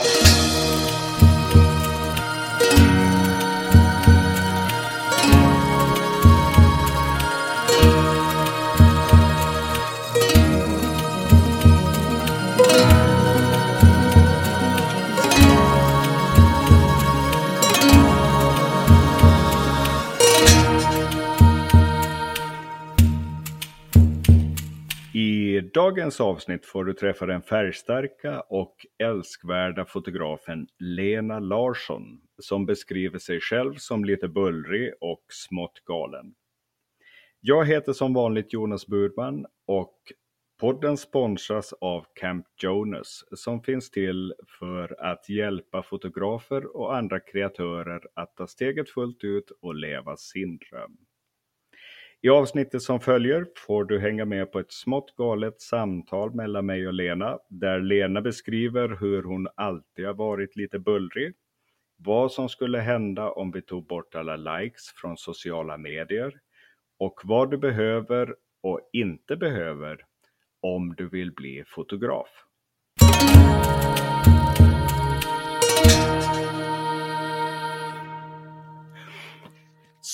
Thank you. I dagens avsnitt får du träffa den färgstarka och älskvärda fotografen Lena Larsson som beskriver sig själv som lite bullrig och smått galen. Jag heter som vanligt Jonas Burman och podden sponsras av Camp Jonas som finns till för att hjälpa fotografer och andra kreatörer att ta steget fullt ut och leva sin dröm. I avsnittet som följer får du hänga med på ett smått galet samtal mellan mig och Lena, där Lena beskriver hur hon alltid har varit lite bullrig, vad som skulle hända om vi tog bort alla likes från sociala medier och vad du behöver och inte behöver om du vill bli fotograf.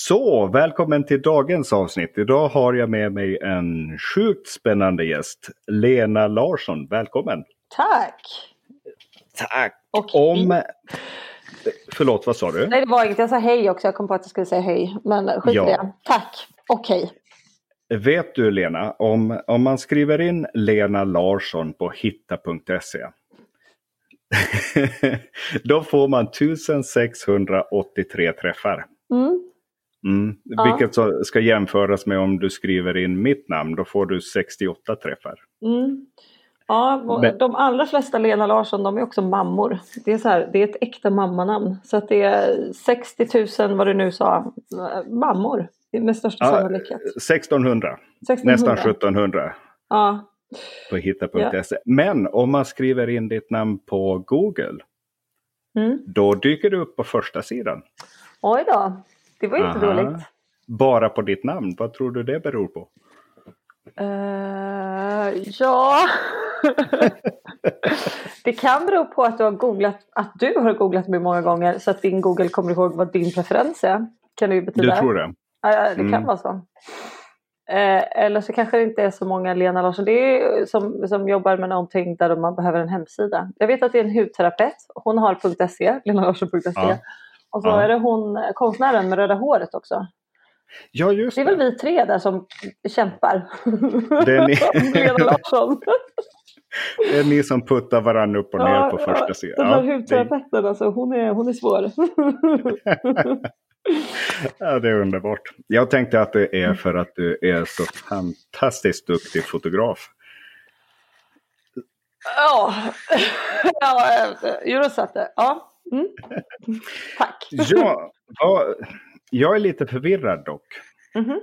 Så, välkommen till dagens avsnitt. Idag har jag med mig en sjukt spännande gäst, Lena Larsson. Välkommen! Tack! Tack! Och Om... Förlåt, vad sa du? Nej, det var inget. Jag sa hej också. Jag kom på att jag skulle säga hej. Men skit i Ja. det. Tack och hej. Vet du Lena, om, om man skriver in Lena Larsson på hitta.se då får man 1683 träffar. Mm. Mm. Ja. Vilket ska jämföras med om du skriver in mitt namn, då får du 68 träffar. Mm. Ja, Men- de allra flesta Lena Larsson de är också mammor. Det är, så här, det är ett äkta mammanamn. Så att det är 60 000 vad du nu sa, mammor med största Ja, sannolikhet. 1600, 1600. nästan 1700 Ja. på hitta.se. Men om man skriver in ditt namn på Google, Mm. då dyker du upp på första sidan. Oj då, det var inte Aha. dåligt. Bara på ditt namn, vad tror du det beror på? Eh, ja. det kan bero på att du har googlat, att du har googlat mig många gånger så att din Google kommer ihåg vad din preferens är. Kan det ju betyda. Du tror det? Ja, ja, det kan Mm. vara så. Eh, eller så kanske det inte är så många Lena Larsson det är, som, som jobbar med någonting där man behöver en hemsida. Jag vet att det är en hudterapeut. Hon har .se, lenalarsson.se. Ja. Och så Ja. är det hon eh, konstnären med röda håret också. Ja, just Det är väl det. vi tre där som kämpar. Det är ni. Det är ni som puttar varandra upp och ner på första sidan. Den här Ja, det, hudterapeuten alltså, hon är, hon är svår. ja, det är underbart. Jag tänkte att det är för att du är så fantastiskt duktig fotograf. ja, ja Eurosatte. Ja. Mm. Tack. Ja, ja, jag är lite förvirrad dock. Mhm.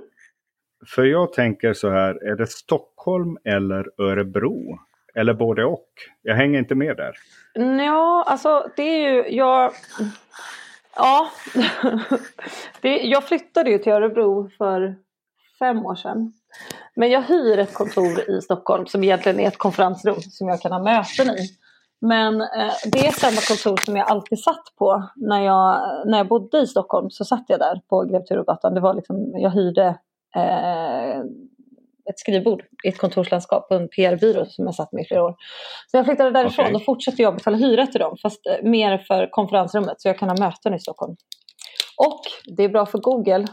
För jag tänker så här, är det Stockholm eller Örebro? Eller både och? Jag hänger inte med där. Ja, alltså det är ju, jag... Ja, det, jag flyttade ju till Örebro för fem år sedan. Men jag hyr ett kontor i Stockholm som egentligen är ett konferensrum som jag kan ha möten i. Men eh, det är samma kontor som jag alltid satt på. När jag, när jag bodde i Stockholm så satt jag där på Grev Turegatan. Det var liksom, jag hyrde eh, ett skrivbord i ett kontorslandskap på en PR-byrå som jag satt med i flera år. Så jag flyttade därifrån Okej. och fortsätter jag betala hyra till dem fast eh, mer för konferensrummet så jag kan ha möten i Stockholm. Och det är bra för Google.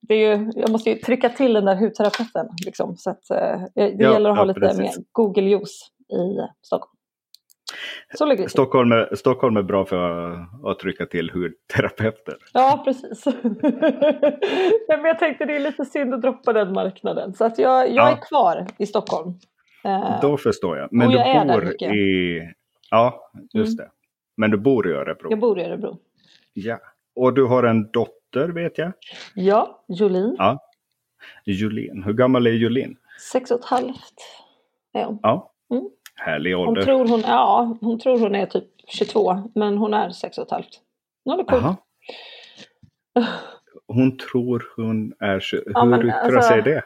Det är ju, jag måste ju trycka till den där hudterapeuten. Liksom, så att, eh, det Ja, gäller att ha ja, lite precis. mer Google-juice i eh, Stockholm. Så ligger det till. Stockholm är, Stockholm är bra för att trycka till hudterapeuter. Ja, precis. men jag tänkte det är lite synd att droppa den marknaden. Så att jag, jag Ja. är kvar i Stockholm. Eh, Då förstår jag. Men du jag där bor. Mm. i... Ja, just det. Men du bor i Örebro? jag bor i Örebro. Ja. Och du har en dotter vet jag? Ja, Jolin. Ja. Julin. Hur gammal är Julin? Sex och ett halvt är hon. Ja. Mm. Härlig Hon ålder. tror hon, ja, hon tror hon är typ 22, men hon är sex och ett halvt. Hon är cool. Hon tror hon är... tju- Hur Ja, men yttrar alltså- sig det?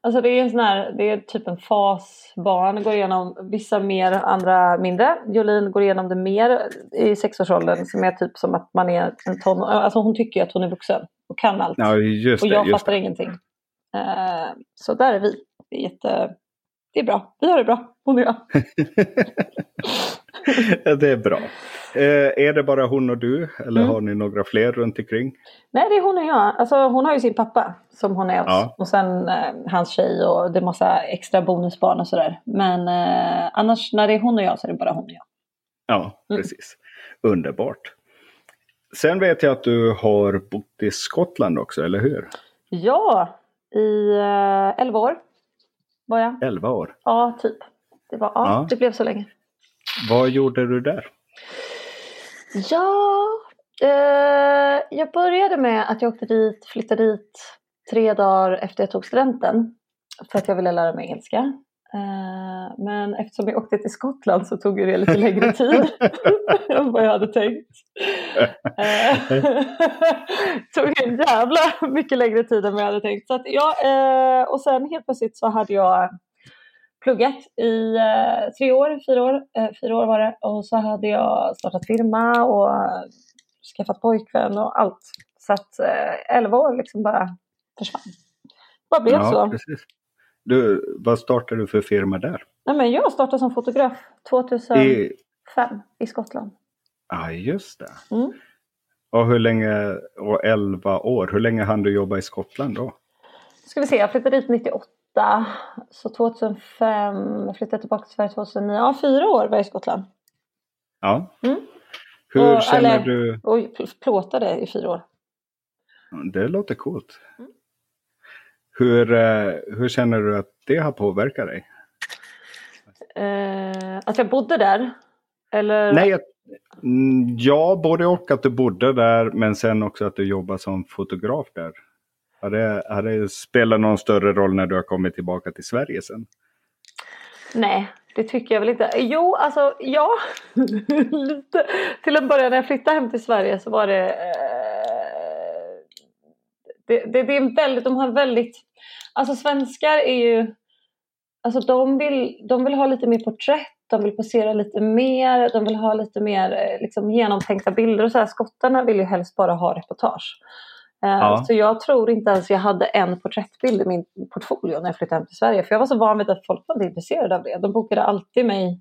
Alltså det är sån här, det är typ en fas. Barn går igenom vissa mer, andra mindre. Jolin går igenom det mer i sexårsåldern som är typ som att man är en ton. Alltså hon tycker att hon är vuxen och kan allt. Ja, och det. jag Just fattar det. ingenting. Eh, så där är vi. Det är jätte... Det är bra. Vi har det bra, hon och jag. Ja, det är bra. Eh, är det bara hon och du? Eller Mm. har ni några fler runt omkring? Nej, det är hon och jag. Alltså, hon har ju sin pappa som hon är hos. Ja. Och sen eh, hans tjej och det är massa extra bonusbarn och sådär. Men eh, annars när det är hon och jag så är det bara hon och jag. Ja, Mm. precis. Underbart. Sen vet jag att du har bott i Skottland också, eller hur? Ja, i eh, 11 år var jag. 11 år. Ja, typ. Det, var, ja, Ja. det blev så länge. Vad gjorde du där? Ja, eh, jag började med att jag åkte dit, flyttade dit tre dagar efter jag tog studenten. För att jag ville lära mig engelska. Eh, men eftersom jag åkte till Skottland så tog det lite längre tid än vad jag hade tänkt. Eh, tog en jävla mycket längre tid än vad jag hade tänkt. Så att, ja, eh, och sen helt plötsligt så hade jag pluggat i tre år, fyra år, fyra år var det. Och så hade jag startat firma och skaffat pojkvän och allt. Så att elva år liksom bara försvann. Bara blev ja, så. precis. Du, vad startade du för firma där? Nej, men jag startade som fotograf 2005 I... i Skottland. Ja, just det. Mm. Och hur länge, och 11 år, hur länge hann du jobba i Skottland då? Ska vi se, jag flyttade dit 98. Så 2005, jag flyttade tillbaka till Sverige 2009. Ja, fyra år var jag i Skottland. Ja. Mm. Hur Och- känner eller- du? Och pl- plåtade i fyra år. Det låter coolt. Mm. Hur, eh, hur känner du att det har påverkat dig? Eh, att jag bodde där. Eller? Nej, jag- mm, ja, både och att du bodde där men sen också att du jobbar som fotograf där. Har det, har det spelat någon större roll när du har kommit tillbaka till Sverige sen? Nej, det tycker jag väl inte. Jo, alltså ja. Lite. Till en början när jag flyttade hem till Sverige så var det... Eh, det, det, det är väldigt, de har väldigt... Alltså svenskar är ju... Alltså de vill, de vill ha lite mer porträtt, de vill posera lite mer, de vill ha lite mer eh, liksom, genomtänkta bilder och så här. Skottarna vill ju helst bara ha reportage. Eh, Ja. Så jag tror inte ens jag hade en porträttbild i min portfolio när jag flyttade hem till Sverige. För jag var så van vid att folk var intresserade av det. De bokade alltid mig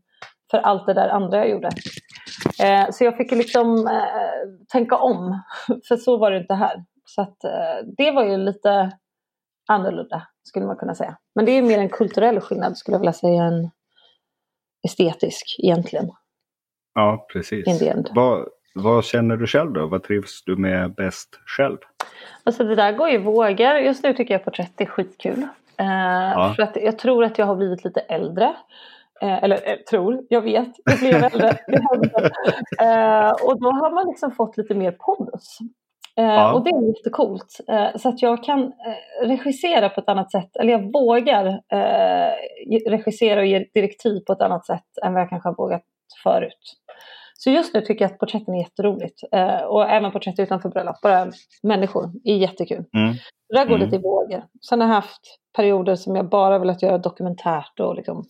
för allt det där andra jag gjorde. Eh, så jag fick liksom tänka om. För så var det inte här. Så att det var ju lite annorlunda skulle man kunna säga. Men det är mer en kulturell skillnad skulle jag vilja säga än estetisk egentligen. Ja, precis. Vad, vad känner du själv då? Vad trivs du med bäst själv? Alltså det där går ju vågor. Just nu tycker jag porträtt är skitkul. Eh, För att jag tror att jag har blivit lite äldre. Eh, eller eh, tror, jag vet. Jag blev äldre. Eh, och då har man liksom fått lite mer pondus. Eh, Ja. Och det är jättecoolt. Eh, så att jag kan eh, regissera på ett annat sätt. Eller jag vågar regissera och ge direktiv på ett annat sätt än vad jag kanske har vågat förut. Så just nu tycker jag att porträtten är jätteroligt. Och även porträtt utanför bröllop, bara människor, är jättekul. Mm. Det där går Mm. lite i vågor. Sen har jag haft perioder som jag bara velat göra dokumentärt och liksom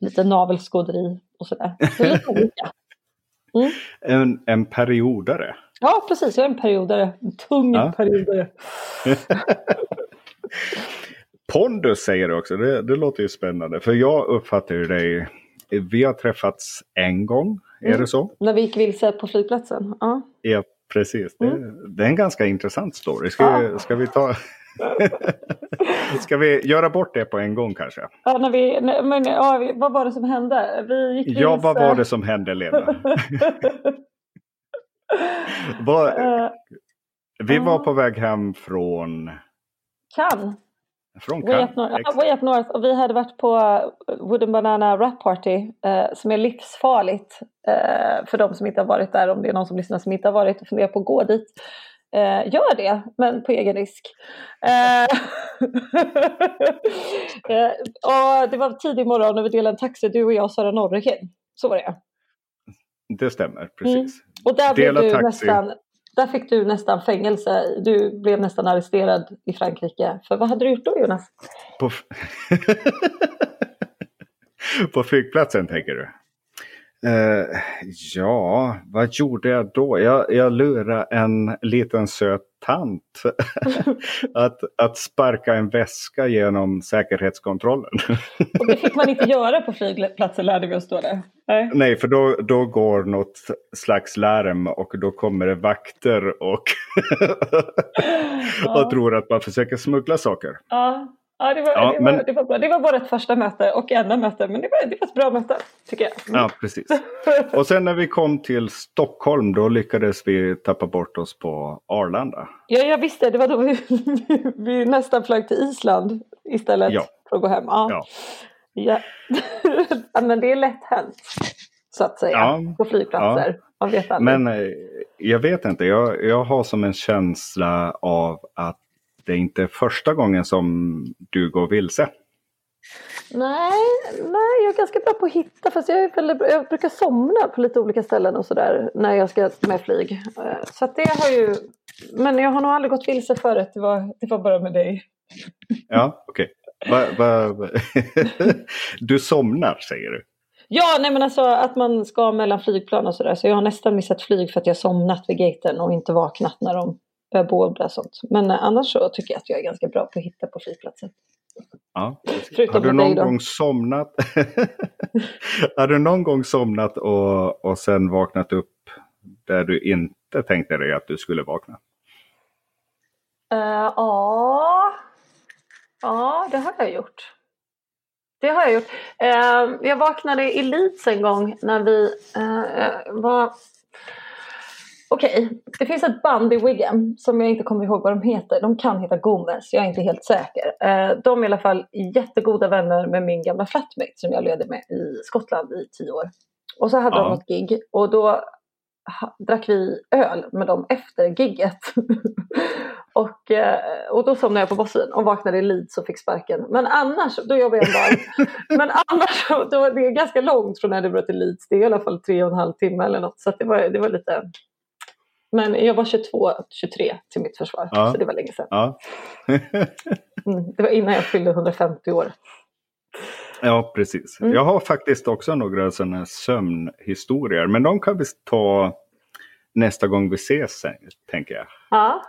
lite navelskåderi och sådär. Så lite olika. En, en periodare. Ja, precis. Jag är en periodare. En tung Ja. periodare. Pondus säger du också, det, det låter ju spännande. För jag uppfattar ju dig, vi har träffats en gång, är Mm. det så? När vi gick vilse på flygplatsen. Ja. Ja, precis. Det, det är en ganska intressant story. Ska, Mm. Ja. vi, ska vi ta... ska vi göra bort det på en gång kanske? Ja, när vi, men, ja, vad var det som hände? Vi gick Ja, vad var det som hände Lena? Vad, Eh, vi var ja. på väg hem från kan. Från Cannes? Way Up North. Och vi hade varit på Wooden Banana Rap Party eh, som är livsfarligt eh, för de som inte har varit där. Om det är någon som lyssnar som inte har varit och funderar på att gå dit. Eh, gör det, men på egen risk. Eh, eh, och det var tidig morgon och vi delade en taxi, du och jag Sara Norreken. Så var det. Det stämmer, precis. Och där, blev du taxi. nästan, där fick du nästan fängelse. Du blev nästan arresterad i Frankrike. För vad hade du gjort då Jonas? På, på flygplatsen tänker du? Eh, ja, vad gjorde jag då? Jag, jag lurade en liten söt tant att, att sparka en väska genom säkerhetskontrollen. Och det fick man inte göra på flygplatsen lärde vi oss då. Det. Nej. Nej, för då, då går något slags larm och då kommer det vakter och, och tror att man försöker smuggla saker. Ja, ja, det, var, Ja, det, men- var, det var bra. Det var vårt första möte och enda möte. Men det var, det var ett bra möte tycker jag. Ja, precis. Och sen när vi kom till Stockholm då lyckades vi tappa bort oss på Arlanda. Ja, jag visste. Det var då vi, vi nästan flög till Island istället Ja. för att gå hem. Ja. Ja. Ja. men det är lätt hänt. Så att säga. Ja. På flygplatser. Man vet aldrig. Men eh, jag vet inte, jag, jag har som en känsla av att det inte är första gången som du går vilse. Nej, nej, jag är ganska bra på att hitta. Fast jag, väldigt, jag brukar somna på lite olika ställen och sådär när jag ska med flyg. Eh, Så det har ju... Men jag har nog aldrig gått vilse förut. Det var, det var bara med dig. Ja, okej. Va- du somnar säger du? Ja, nej men alltså att man ska mellan flygplan och sådär. Så jag har nästan missat flyg för att jag somnat vid gaten och inte vaknat när de beordra och sånt. Men eh, annars så tycker jag att jag är ganska bra på att hitta på flygplatsen. Ja. Förutom Har du någon gång somnat? har du någon gång somnat och, och sen vaknat upp där du inte tänkte dig att du skulle vakna? Eh, Ja, ja, det har jag gjort. Det har jag gjort. Eh, jag vaknade i Leeds en gång när vi eh, var... Okej, det finns ett band i Wigan som jag inte kommer ihåg vad de heter. De kan heta Gomez, jag är inte helt säker. Eh, de är i alla fall jättegoda vänner med min gamla flatmate som jag levde med i Skottland i tio år. Och så hade Ja. de något gig och då drack vi öl med dem efter gigget. och, eh, och då somnade jag på bussen och vaknade i Leeds och fick sparken. Men annars, då jobbar jag en dag. Men annars, då, det är ganska långt från Edinburgh till Leeds. Det är i alla fall tre och en halv timme eller något. Så det, var, det var lite... Men jag var 22, 23 till mitt försvar. Ja. Så det var länge sedan. Ja, Mm, det var innan jag fyllde 150 år. ja precis. Mm. Jag har faktiskt också några sådana sömnhistorier. Men de kan vi ta nästa gång vi ses, sen, tänker jag. Ja,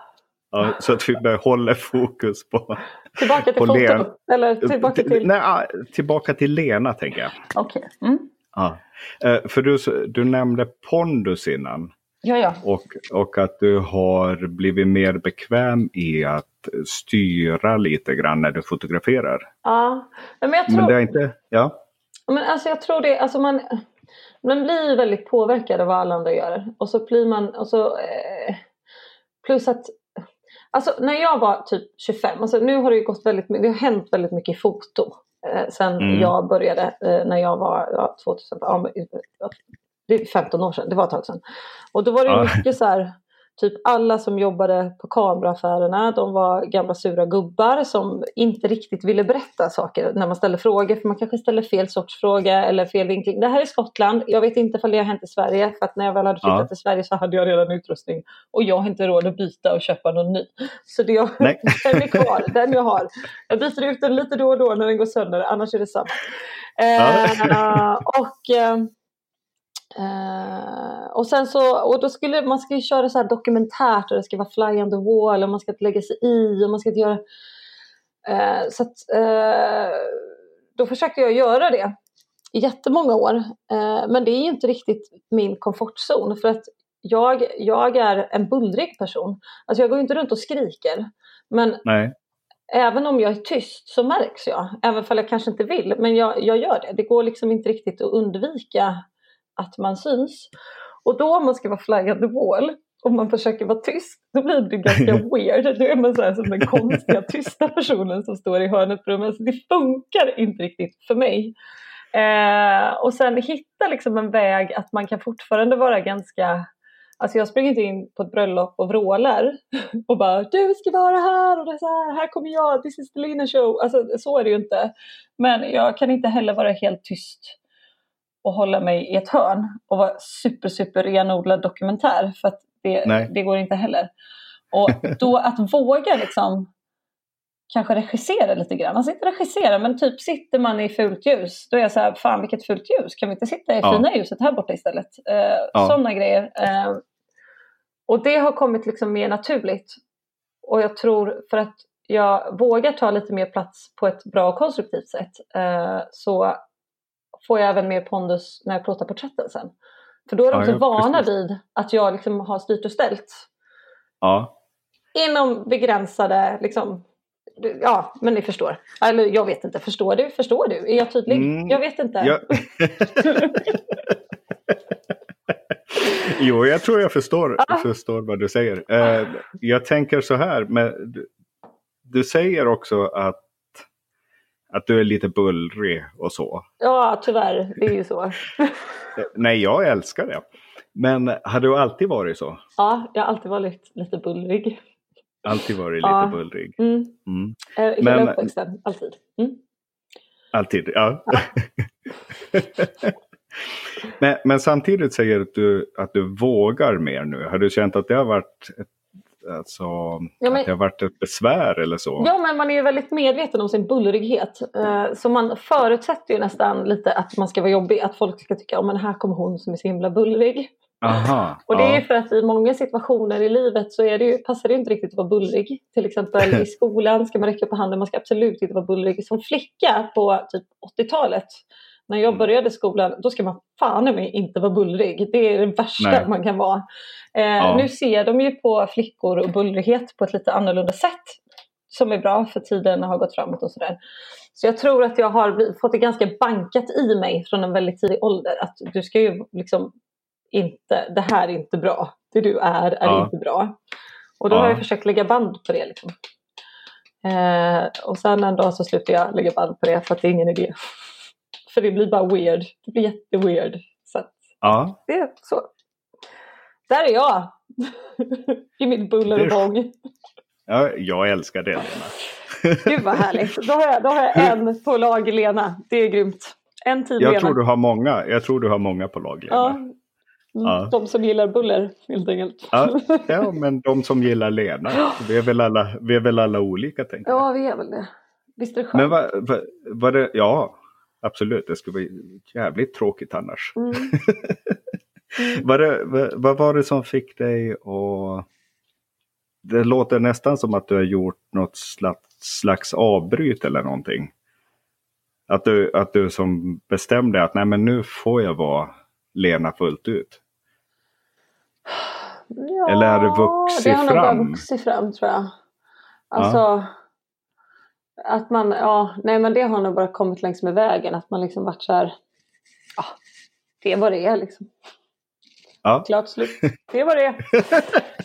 Ja, så att vi behåller fokus på... tillbaka till På foto. Len. Eller tillbaka till... Nej, tillbaka till Lena, tänker jag. Okej. Mm. Ja. Eh, För du, du nämnde pondus innan. Ja, ja. Och, och att du har blivit mer bekväm i att styra lite grann när du fotograferar. ja. Men jag tror... Men det är inte... Ja. Men alltså jag tror det, alltså man, man blir väldigt påverkad av vad alla andra gör. Och så blir man, och så, eh, plus att, alltså när jag var typ 25, alltså nu har det ju gått väldigt det har hänt väldigt mycket i foto. Eh, sen Mm. jag började, eh, när jag var ja, 2000, ja, men, ja, det är 15 år sedan, det var ett tag sedan. Och då var det Ja. mycket så här, Typ alla som jobbade på kameraaffärerna, de var gamla sura gubbar som inte riktigt ville berätta saker när man ställer frågor. För man kanske ställer fel sorts fråga eller fel vinkling. Det här är Skottland, jag vet inte ifall det har hänt i Sverige. För att när jag väl hade flyttat Ja. till Sverige så hade jag redan utrustning. Och jag har inte råd att byta och köpa någon ny. Så det jag, den är kvar, den jag har. Jag byter ut den lite då och då när den går sönder, annars är det samma. Eh, och... Eh, Eh, och sen så, och då skulle man ska ju köra så här dokumentärt och det ska vara fly on the wall och man ska inte lägga sig i och man ska inte göra... Eh, så att, eh, då försökte jag göra det i jättemånga år. Men det är ju inte riktigt min komfortzon för att jag, jag är en bullrig person. Alltså jag går inte runt och skriker. Men Nej. även om jag är tyst så märks jag. Även om jag kanske inte vill. Men jag, jag gör det. Det går liksom inte riktigt att undvika att man syns. Och då om man ska vara the wall och man försöker vara tyst, då blir det ganska weird. Då är man så här som den konstiga tysta personen som står i hörnet på rummet. Alltså, det funkar inte riktigt för mig. Eh, och sen hitta liksom en väg att man kan fortfarande vara ganska Alltså jag springer inte in på ett bröllop och vrålar och bara du ska vara här och det så här, här kommer jag, this is the Lina show. Alltså så är det ju inte. Men jag kan inte heller vara helt tyst och hålla mig i ett hörn och vara super super renodlad dokumentär för att det, det går inte heller. Och då att våga liksom kanske regissera lite grann. Alltså inte regissera men typ sitter man i fult ljus då är jag så här, fan vilket fult ljus, kan vi inte sitta i ja. fina ljuset här borta istället? Eh, ja. Sådana grejer. Eh, och det har kommit liksom mer naturligt. Och jag tror för att jag vågar ta lite mer plats på ett bra och konstruktivt sätt eh, så får jag även mer pondus när jag plåtar porträtten sen. För då är de ja, så vana precis. vid att jag liksom har styrt och ställt. Ja. Inom begränsade liksom, ja, men ni förstår. Eller jag vet inte, förstår du? Förstår du? Är jag tydlig? Mm, jag vet inte. Ja. jo, jag tror jag förstår, ah. förstår vad du säger. Uh, jag tänker så här, men du, du, säger också att, att du är lite bullrig och så. Ja, tyvärr. Det är ju så. Nej, jag älskar det. Men har du alltid varit så? Ja, jag har alltid varit lite bullrig. Alltid varit lite ja. bullrig. Mm. Mm. Eh, hela Men, uppväxten, alltid. Mm. Alltid, ja. ja. men, men, samtidigt säger du att du vågar mer nu. Har du känt att det har varit ett, alltså, ja, men, att det har varit ett besvär eller så? Ja, men man är ju väldigt medveten om sin bullrighet. Eh, så man förutsätter ju nästan lite att man ska vara jobbig. Att folk ska tycka, oh, men här kommer hon som är så himla bullrig. Aha, och det är ju för att i många situationer i livet så är det ju, passar det inte riktigt att vara bullrig. Till exempel i skolan ska man räcka på handen, man ska absolut inte vara bullrig. Som flicka på typ 80-talet, när jag mm. började skolan, då ska man fan mig inte vara bullrig. Det är det värsta Nej. man kan vara. Eh, ja. Nu ser de ju på flickor och bullrighet på ett lite annorlunda sätt. Som är bra för tiden har gått framåt och sådär. Så jag tror att jag har fått det ganska bankat i mig från en väldigt tidig ålder. Att du ska ju liksom inte, det här är inte bra. Det du är är ja. inte bra. Och då ja. har jag försökt lägga band på det. Liksom. Eh, och sen en dag så slutar jag lägga band på det för att det är ingen idé. För det blir bara weird. Det blir jätteweird. Så ja. det är så. Där är jag. I mitt buller och bång. Ja, jag älskar det Lena. Gud vad härligt. Då har, jag, då har jag en på lag Lena. Det är grymt. En tid jag Lena. Tror du har många. Jag tror du har många på lag Lena. Ja, Ja. De som gillar buller helt enkelt. Ja, ja, men de som gillar Lena. Vi är väl alla, vi är väl alla olika tänker jag. Ja, vi är väl det. Visst är det skönt? Men vad, vad, vad det, ja, absolut. Det skulle vara jävligt tråkigt annars. Mm. Mm. vad, det, vad, var det som fick dig att... Det låter nästan som att du har gjort något slags, slags avbryt eller någonting. Att du, att du som bestämde att nej men nu får jag vara Lena fullt ut. Ja, Eller är det vuxit det har fram? nog vuxit fram tror jag. Alltså ja. Att man, ja, nej men det har nog bara kommit längs med vägen. Att man liksom varit så här, ja, det är vad det är liksom. Ja. Klart slut. Det var det.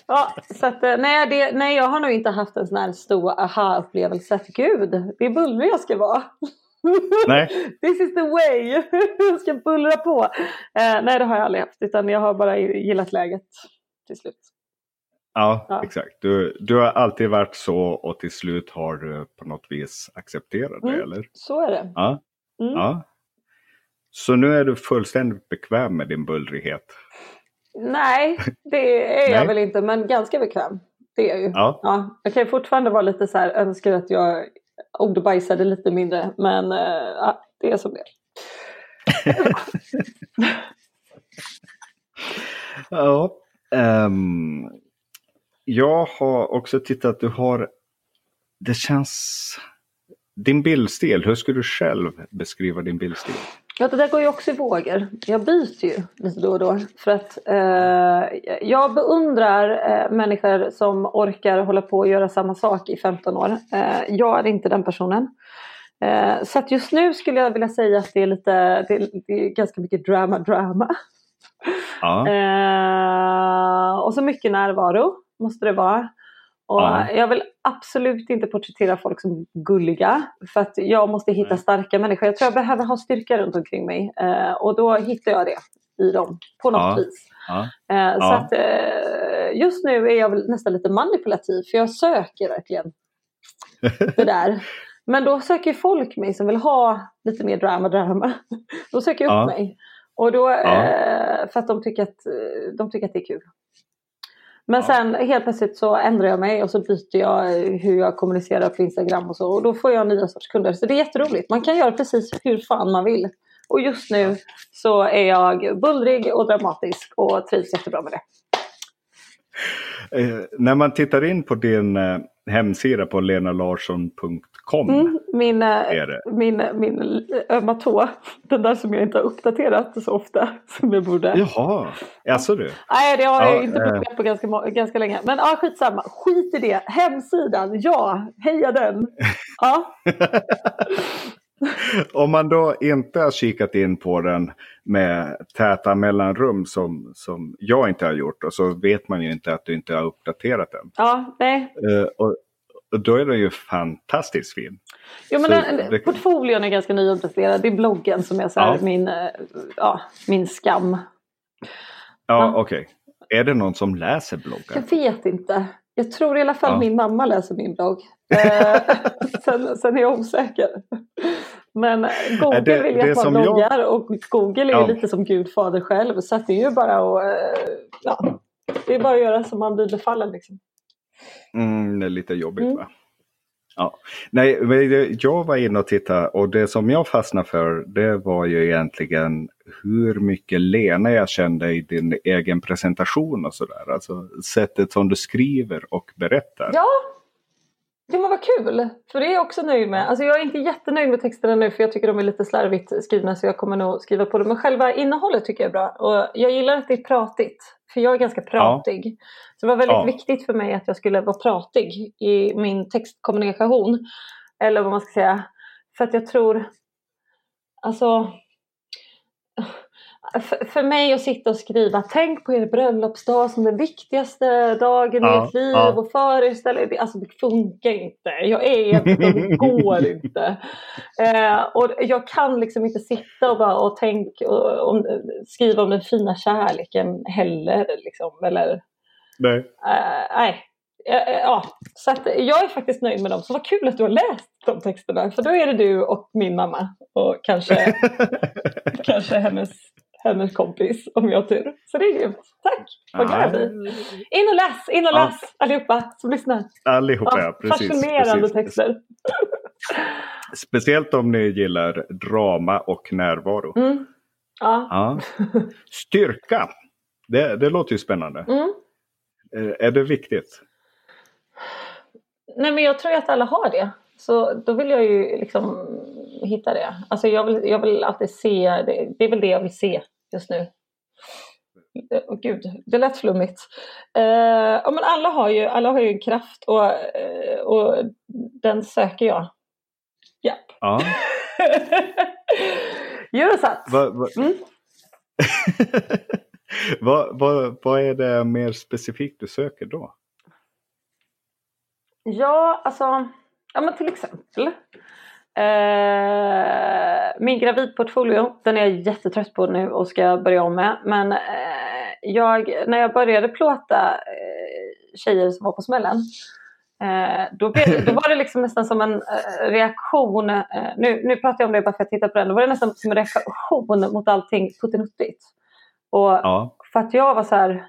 Ja, så att, eh, nej, det, nej, jag har nog inte haft en sån här stor aha-upplevelse. Gud, det är bullrig jag ska vara. Nej. This is the way! jag ska bullra på. Eh, nej, det har jag aldrig haft. Utan jag har bara gillat läget till slut. Ja, ja. exakt. Du, du har alltid varit så och till slut har du på något vis accepterat det, mm, eller? Så är det. Ja. Mm. ja. Så nu är du fullständigt bekväm med din bullrighet? Nej, det är jag väl inte, men ganska bekväm. Det är jag ju. Ja. Ja, jag kan fortfarde vara lite så här, önskar att jag ordbajsade lite mindre. Men äh, ja, det är som det Ja. Um, jag har också tittat, du har, det känns, din bildstil, hur skulle du själv beskriva din bildstil? Ja, det där går ju också i vågor. Jag byter ju lite då och då. För att eh, jag beundrar eh, människor som orkar hålla på och göra samma sak i 15 år. Eh, jag är inte den personen. Eh, så att just nu skulle jag vilja säga att det är lite, det är, det är ganska mycket drama, drama. Ja. Eh, och så mycket närvaro måste det vara. Och Ja. Jag vill absolut inte porträttera folk som gulliga. För att jag måste hitta starka människor. Jag tror jag behöver ha styrka runt omkring mig. Eh, och då hittar jag det i dem på något Ja. vis. Ja. Eh, Så att, eh, just nu är jag väl nästan lite manipulativ. För jag söker verkligen det där. Men då söker folk mig som vill ha lite mer drama drama. Då söker jag upp mig. Och då, eh, för att de tycker att, eh, de tycker att det är kul. Men Ja. sen helt plötsligt så ändrar jag mig och så byter jag eh, hur jag kommunicerar på Instagram och så. Och då får jag nya sorts kunder. Så det är jätteroligt. Man kan göra precis hur fan man vill. Och just nu så är jag bullrig och dramatisk och trivs jättebra med det. Eh, när man tittar in på din eh, hemsida på lenalarsson.com. Mm, min, eh, min, min ömma tå, den där som jag inte har uppdaterat så ofta som jag borde. Jaha, alltså du? Nej, det har Ja, jag inte eh. blivit på ganska, ganska länge. Men ja, skitsamma. Skit i det. Hemsidan, ja, heja den. Ja, Om man då inte har kikat in på den med täta mellanrum som, som jag inte har gjort och så vet man ju inte att du inte har uppdaterat den. ja, nej. Eh, och, och då är den ju fantastiskt fin. Jo, men Så den, det- portföljen är ganska nyuppdaterad. Det är bloggen som är så Ja. min, eh, ja, min skam. Ja, Ja. okej. Är det någon som läser Jag bloggen? vet inte. Jag tror i alla fall Ja. min mamma läser min blogg. Eh, sen, sen är jag osäker. Men Google det- vill det ju att man som jag- bloggar och Google är Ja. lite som Gud fader själv. Så att det är ju bara att, eh, ja, det är bara att göra som man blir befallen. Liksom. Mm, det är lite jobbigt Mm. va? Ja. Nej, jag var inne och tittade och det som jag fastnade för det var ju egentligen hur mycket Lena jag kände i din egen presentation och sådär. Alltså sättet som du skriver och berättar. Ja, ja men vad kul! För det är jag också nöjd med. Alltså jag är inte jättenöjd med texterna nu för jag tycker de är lite slarvigt skrivna så jag kommer nog skriva på dem. Men själva innehållet tycker jag är bra. Och jag gillar att det är pratigt. För jag är ganska pratig. Så det var väldigt Ja. viktigt för mig att jag skulle vara pratig i min textkommunikation. Eller vad man ska säga. För att jag tror, alltså för, för mig att sitta och skriva tänk på er bröllopsdag som den viktigaste dagen i Ja, ert liv ja. och föreställ det. Alltså det funkar inte. Jag är inte, det går inte. Eh, och jag kan liksom inte sitta och bara och tänk och, om, skriva om den fina kärleken heller. Liksom, eller, Nej. eh, nej. Eh, Ja, så jag är faktiskt nöjd med dem. Så vad kul att du har läst de texterna. För då är det du och min mamma. Och kanske, kanske hennes, hennes kompis om jag har tur. Så det är grymt. Tack! Vad glad jag. In och läs! In och Ja. läs allihopa som lyssnar. Allihopa, ja. Precis. fascinerande precis. texter. Speciellt om ni gillar drama och närvaro. Mm. Ja. Ja. Styrka. Det, det låter ju spännande. Mm. Eh, Är det viktigt? Nej men jag tror ju att alla har det. Så då vill jag ju liksom hitta det. Alltså jag vill, jag vill alltid se, det, det är väl det jag vill se just nu. Åh gud, det lät flummigt. Eh, ja, men alla, har ju, alla har ju en kraft och, eh, och den söker jag. Japp. Ja. Eurosat. Vad vad- Mm. vad, vad, vad är det mer specifikt du söker då? Ja, alltså, ja men till exempel. Eh, min gravidportfolio, den är jag jättetrött på nu och ska börja om med. Men eh, jag, när jag började plåta eh, tjejer som var på smällen. Eh, då, då var det liksom nästan som en eh, reaktion. Eh, nu, nu pratar jag om det bara för att titta på den. Då var det nästan som en reaktion mot allting puttinuttigt. Och Ja. för att jag var så här.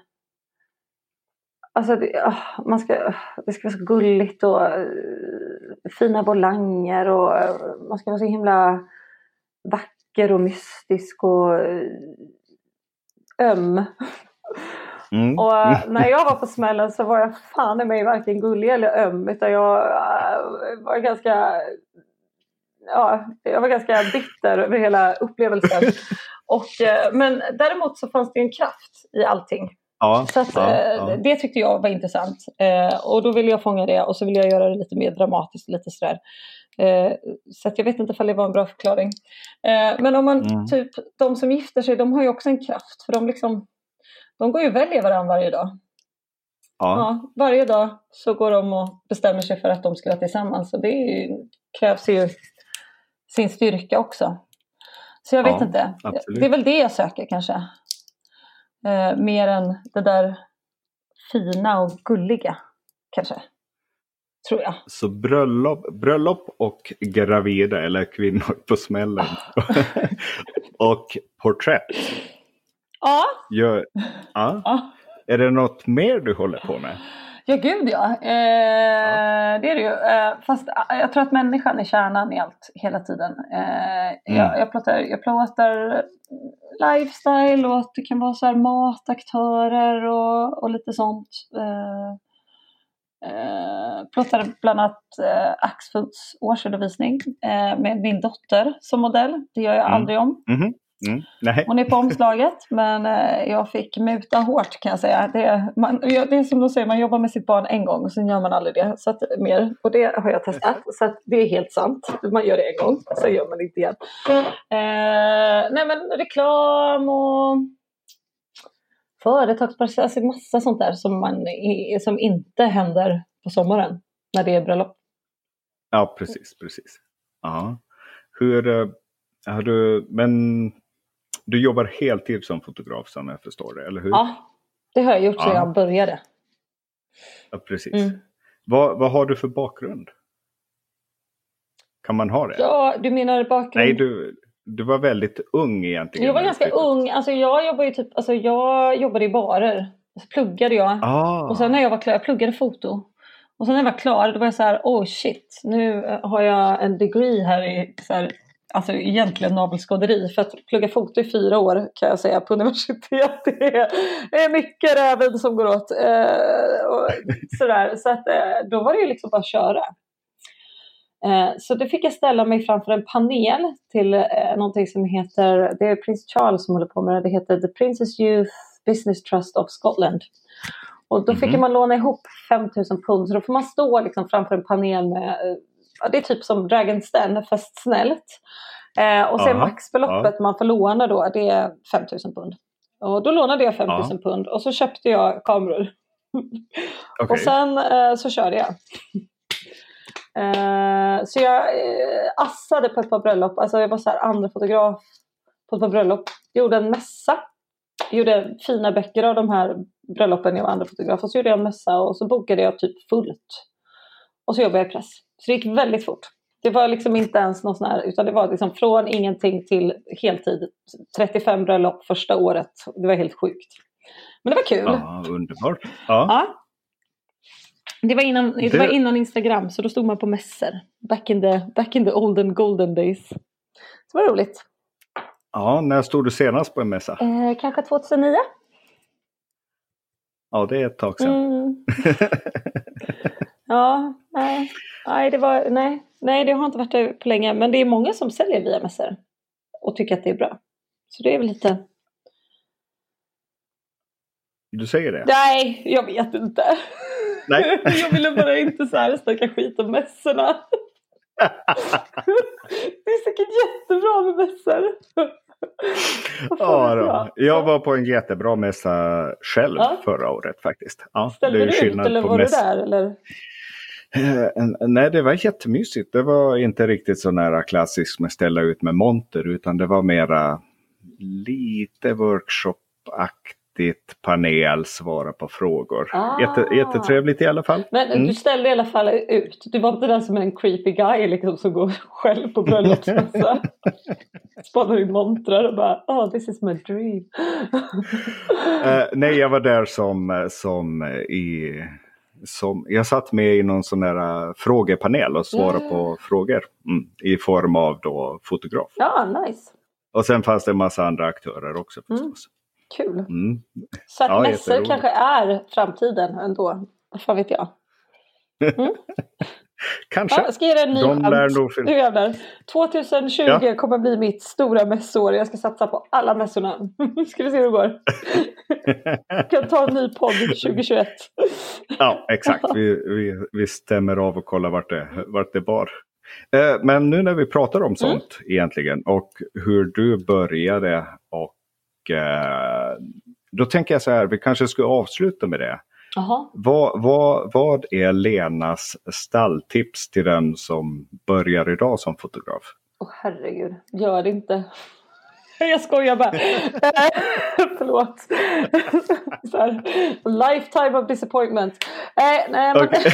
Alltså det, ah, man ska, det ska vara så gulligt och eh, fina volanger och eh, man ska vara så himla vacker och mystisk och eh, öm. Mm. Och när jag var på smällen så var jag fan i mig varken gullig eller öm utan jag var ganska Ja, jag var ganska bitter över hela upplevelsen. Och, men däremot så fanns det en kraft i allting. Ja, Så att, ja, eh, ja. det tyckte jag var intressant. Eh, och då ville jag fånga det och så ville jag göra det lite mer dramatiskt. Lite sådär. Eh, så att jag vet inte om det var en bra förklaring. Men om man, Mm. typ, de som gifter sig, de har ju också en kraft. För de, liksom, de går ju och väljer varandra varje dag. Ja, Ja, varje dag så går de och bestämmer sig för att de ska vara tillsammans. Och det ju, krävs ju sin styrka också. Så jag vet Ja, inte. absolut. Det är väl det jag söker kanske. Eh, mer än det där fina och gulliga kanske. Tror jag. så bröllop, bröllop och gravida eller kvinnor på smällen. och porträtt. Ja, Gör, ja. ja. Är det något mer du håller på med? Ja, gud ja. Eh, Det är det ju. Eh, fast eh, jag tror att människan är kärnan i allt hela tiden. Eh, jag, jag, plåtar, jag lifestyle och att det kan vara så här mataktörer och, och lite sånt. Eh, eh, plåtade bland annat eh, Axfoods årsredovisning eh, med min dotter som modell. Det gör jag Mm. aldrig om. Mhm. Mm. Hon är på omslaget men eh, jag fick muta hårt kan jag säga. Det, man, ja, det är som de säger, man jobbar med sitt barn en gång och sen gör man aldrig det så att, mer. Och det har jag testat så att det är helt sant. Man gör det en gång, sen gör man det inte igen. Eh, nej men reklam och företagspresentationer, alltså massa sånt där som, man, som inte händer på sommaren när det är bröllop. Ja, precis, precis. Ja. Hur eh, har du, men du jobbar heltid som fotograf som jag förstår det, eller hur? Ja, det har jag gjort sedan Ja. jag började. Ja, precis. Mm. Vad, vad har du för bakgrund? Kan man ha det? Ja, du menar bakgrund? Nej, du, du var väldigt ung egentligen. Jag var ganska flyttade. ung. Alltså jag jobbade ju typ, alltså jag jobbade i barer. Så pluggade jag. Ah, Och sen när jag var klar, jag pluggade foto. Och sen när jag var klar, då var jag så här, oh shit, nu har jag en degree här i, så här, alltså egentligen navelskåderi. För att plugga foto i fyra år kan jag säga på universitet, det är, det är mycket räven som går åt. Eh, och sådär. Så att, eh, då var det ju liksom bara att köra. Eh, Så då fick jag ställa mig framför en panel till eh, någonting som heter, det är prins Charles som håller på med det, det heter The Princess Youth Business Trust of Scotland. Och då fick Mhm. man låna ihop 5000 pund, så då får man stå liksom framför en panel med, eh, det är typ som Dragon's Den fast snällt. Eh, och sen Aha, maxbeloppet man får låna då, det är 5000 pund. Och då lånade jag 5000 pund och så köpte jag kameror. okej. Och sen eh, så körde jag. Eh, så jag eh, assade på ett par bröllop, alltså jag var så här andra fotograf på ett par bröllop. Gjorde en mässa. Gjorde fina böcker av de här bröllopen jag var andra fotograf. Och så gjorde jag en mässa och så bokade jag typ fullt. Och så jobbade jag i press. Så det gick väldigt fort. Det var liksom inte ens någon sån här, utan det var liksom från ingenting till heltid. 35 bröllop första året. Det var helt sjukt. Men det var kul. Ja, underbart. Ja. Ja. Det var, innan, det... Det- var innan Instagram så då stod man på mässor. Back in the, back in the olden golden days. Så det var roligt. ja, när stod du senast på en mässa? Eh, kanske 2009? Ja, det är ett tag sedan. Mm. ja, nej. Nej, det var, nej. nej, det har inte varit det på länge. Men det är många som säljer via mässor. Och tycker att det är bra. Så det är väl lite... Du säger det? Nej, jag vet inte. Nej. jag ville bara inte så här snacka skit om mässorna. det är säkert jättebra med mässor. Ja, då. jag? Var på en jättebra mässa själv Ja. förra året faktiskt. Ja, Ställde du ut eller var du mäss- där? Eller? Eh, Nej, det var jättemysigt. Det var inte riktigt så nära klassiskt med ställa ut med monter utan det var mera lite workshopaktigt panel, svara på frågor. Ah. Jätte, jättetrevligt i alla fall. Men Mm. du ställde i alla fall ut. Du var inte den som är en creepy guy liksom, som går själv på bröllopsmässa. Spanar in montrar och bara oh this is my dream. Eh, nej, jag var där som, eh, som i... Som, jag satt med i någon sån där eh, frågepanel och svarade Ja. på frågor. Mm, I form av då fotograf. ja, nice. Och sen fanns det en massa andra aktörer också förstås. Kul. Mm. Så att Ja, mässor kanske är framtiden ändå. Vad fan vet jag. Kanske. Ja, jag ska ge dig en ny De lär chans. nog jävlar. 2020 Ja. kommer bli mitt stora mässår. Jag ska satsa på alla mässorna. ska vi se hur det går. Kan ta en ny podd 2021. Ja, exakt. Vi, vi, vi stämmer av och kollar vart det, vart det bar. Eh, men nu när vi pratar om sånt mm. egentligen och hur du började och eh, då tänker jag så här, vi kanske ska avsluta med det. Vad, vad, vad är Lenas stalltips till den som börjar idag som fotograf? Åh oh, herregud, gör det inte. Jag skojar bara. Förlåt. Så här, lifetime of disappointment. Eh, nej, men... okay.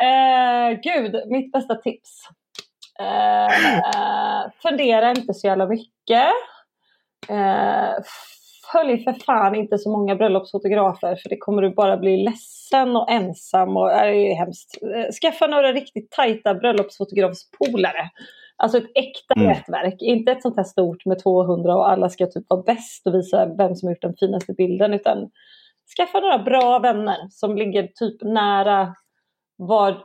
eh, gud, mitt bästa tips. Eh, fundera inte så jävla mycket. Eh, följ för fan inte så många bröllopsfotografer för det kommer du bara bli ledsen och ensam och det är hemskt. Eh, skaffa några riktigt tajta bröllopsfotografspolare. Alltså ett äkta mm. nätverk, inte ett sånt här stort med 200 och alla ska typ vara bäst och visa vem som har gjort den finaste bilden utan skaffa några bra vänner som ligger typ nära vad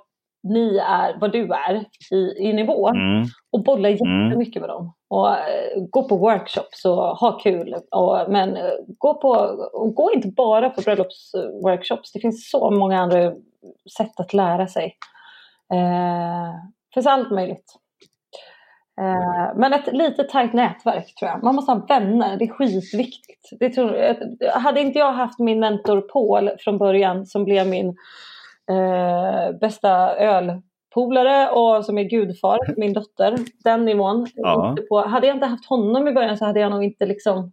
ni är, vad du är i, i nivå mm. och bolla mm. jättemycket med dem. Och uh, gå på workshops och ha kul. Och, men uh, gå, på, och gå inte bara på bröllopsworkshops. Det finns så många andra sätt att lära sig. Uh, finns allt möjligt. Men ett lite tajt nätverk tror jag. Man måste ha vänner, det är skitviktigt. Det tror, hade inte jag haft min mentor Paul från början som blev min eh, bästa ölpolare och som är gudfar min dotter, den nivån. Ja. På, hade jag inte haft honom i början så hade jag nog inte liksom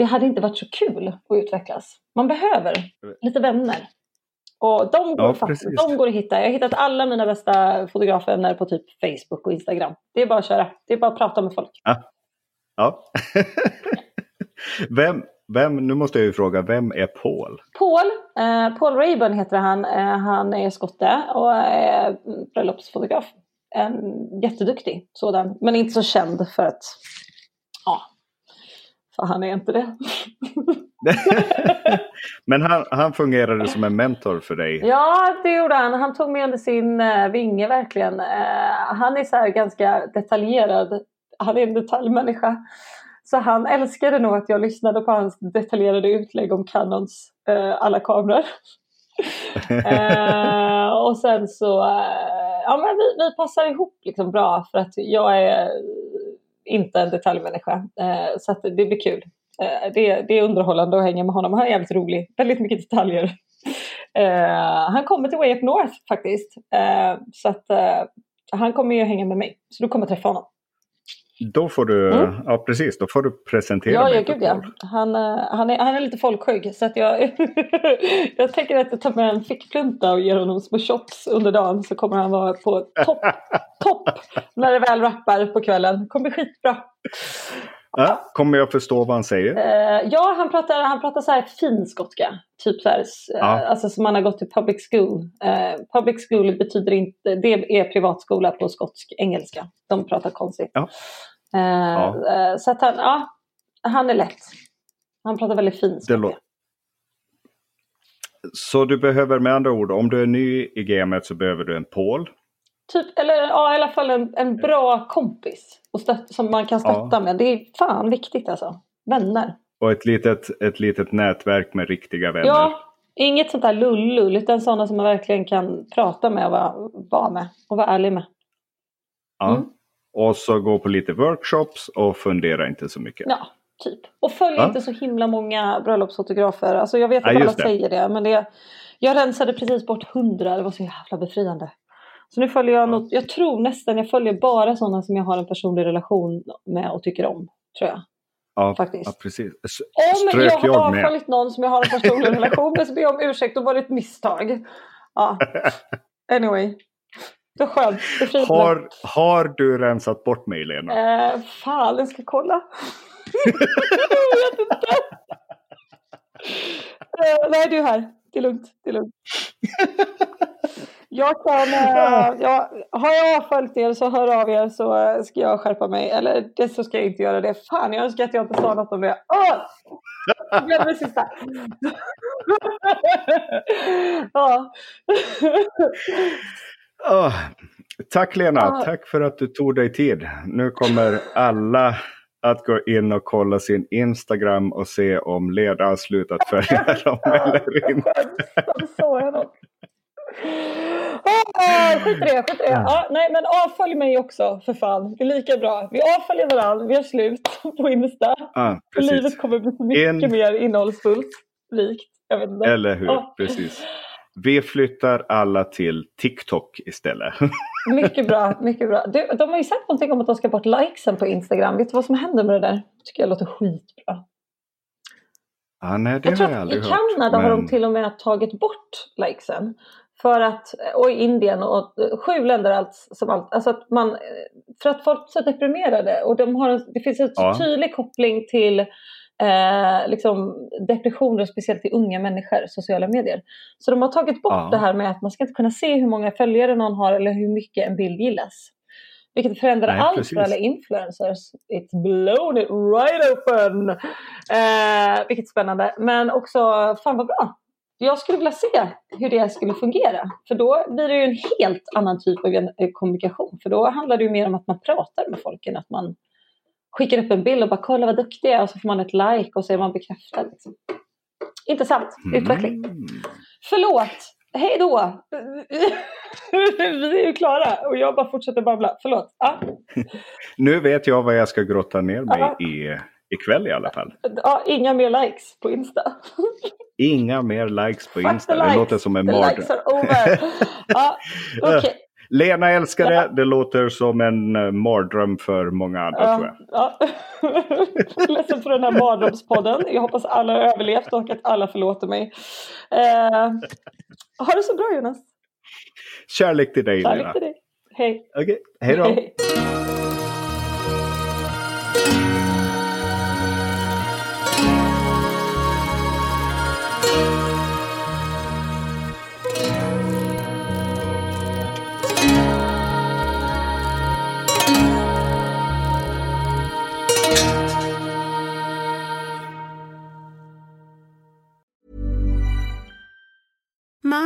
det hade inte varit så kul att utvecklas. Man behöver lite vänner. Och de går, ja, de går att hitta. Jag har hittat alla mina bästa fotografvänner på typ Facebook och Instagram. Det är bara att köra. Det är bara att prata med folk. Ja. ja. vem, vem, nu måste jag ju fråga, vem är Paul? Paul, eh, Paul Rayburn heter han. Eh, han är skotte och är bröllopsfotograf. En jätteduktig sådan, men inte så känd för att ja, för han är inte det. Men han, han fungerade som en mentor för dig? Ja, det gjorde han. Han tog mig under sin uh, vinge verkligen. Han är så här ganska detaljerad. Han är en detaljmänniska. Så han älskade nog att jag lyssnade på hans detaljerade utlägg om Canons uh, alla kameror. och sen så, ja men vi, vi passar ihop liksom bra för att jag är inte en detaljmänniska. så att det blir kul. Eh, det, det, är underhållande att hänga med honom. Han är jävligt rolig. Väldigt mycket detaljer. Uh, han kommer till Way Up North faktiskt. Så att han kommer ju hänga med mig. Så du kommer träffa honom. Då får du, mm. ja precis, då får du presentera ja, mig. Ja, gud ja. Han, han, är, han är lite folkskygg så att jag, jag tänker att jag tar med en fickplunta och ger honom små shots under dagen så kommer han vara på topp, topp när det väl rappar på kvällen. Kommer bli skitbra. Ja, kommer jag förstå vad han säger? Uh, ja, han pratar, han pratar så här finskotska. Typ så här, uh, alltså som man har gått till public school. Uh, public school betyder inte, det är privatskola på skotsk engelska. De pratar konstigt. Ja. ja. så att han, ja, han är lätt. Han pratar väldigt finskotska. Så du behöver med andra ord, om du är ny i gamet så behöver du en Paul. Typ, eller ja, i alla fall en, en bra kompis och stött, som man kan stötta ja. med. Det är fan viktigt alltså. Vänner. Och ett litet, ett litet nätverk med riktiga vänner. Ja, inget sånt där lullull utan sådana som man verkligen kan prata med och vara, vara med och vara ärlig med. Ja, mm. Och så gå på lite workshops och fundera inte så mycket. Ja, typ. Och följ ja. inte så himla många bröllopsfotografer. Alltså jag vet att ja, alla det. säger det men det, jag rensade precis bort hundra, det var så jävla befriande. Så nu följer jag något, jag tror nästan jag följer bara sådana som jag har en personlig relation med och tycker om. Tror jag. Ja, Faktiskt. ja precis. Om jag har jag följt någon som jag har en personlig relation med så ber jag om ursäkt, då var det ett misstag. Ja. Anyway. Det är skönt. Det har, har du rensat bort mig Lena? Eh, fan, jag ska kolla. jag vet inte. Eh, nej, du är här. Det är lugnt. Det är lugnt. Jag kan, äh, ja, har jag följt er så hör av er så äh, ska jag skärpa mig. Eller det så ska jag inte göra det. Fan, jag önskar att jag inte sa något om det. Åh! Jag glömde det sista. ja. Oh, tack Lena, ah. tack för att du tog dig tid. Nu kommer alla att gå in och kolla sin Instagram och se om Leda har slutat följa dem eller inte. Så. Oh, skit i det, skit i det. Ja, nej, men avfölj mig också för fan. Det är lika bra. Vi avföljer varandra, vi har slut på Insta. Ja, Livet kommer bli mycket en... mer innehållsfullt, rikt. Eller hur, ja. precis. Vi flyttar alla till TikTok istället. mycket bra, mycket bra. Du, de har ju sagt någonting om att de ska bort likesen på Instagram. Vet du vad som händer med det där? tycker jag låter skitbra. Ah, nej, det jag har jag aldrig hört. I Kanada men... har de till och med tagit bort likesen. För att, och i Indien och sju länder allt som allt. Alltså att man, för att folk är så deprimerade och de har, det finns en ja. tydlig koppling till eh, liksom depressioner, speciellt i unga människor, sociala medier. Så de har tagit bort ja. det här med att man ska inte kunna se hur många följare någon har eller hur mycket en bild gillas. Vilket förändrar Nej, allt precis. för alla influencers. It's blown it right open! Eh, vilket spännande. Men också, fan vad bra! Jag skulle vilja se hur det skulle fungera. För då blir det ju en helt annan typ av kommunikation. För då handlar det ju mer om att man pratar med folk än att man skickar upp en bild och bara kolla vad duktig jag är och så får man ett like och så är man bekräftad. Liksom. Intressant utveckling. Mm. Förlåt! Hej då! Vi är ju klara och jag bara fortsätter babbla. Förlåt. Ah. nu vet jag vad jag ska grotta ner mig ah. i ikväll i alla fall. Ja, inga mer likes på Insta. Inga mer likes på Insta. Det låter som en mardröm. ah, okay. Lena älskar det. Det låter som en uh, mardröm för många andra ja, tror jag. Ja. Ledsen för den här mardrömspodden. Jag hoppas alla har överlevt och att alla förlåter mig. Uh, ha det så bra Jonas. Kärlek till dig Kärlek Lena. till dig. Hej. Okej, okay. hej då. Hej.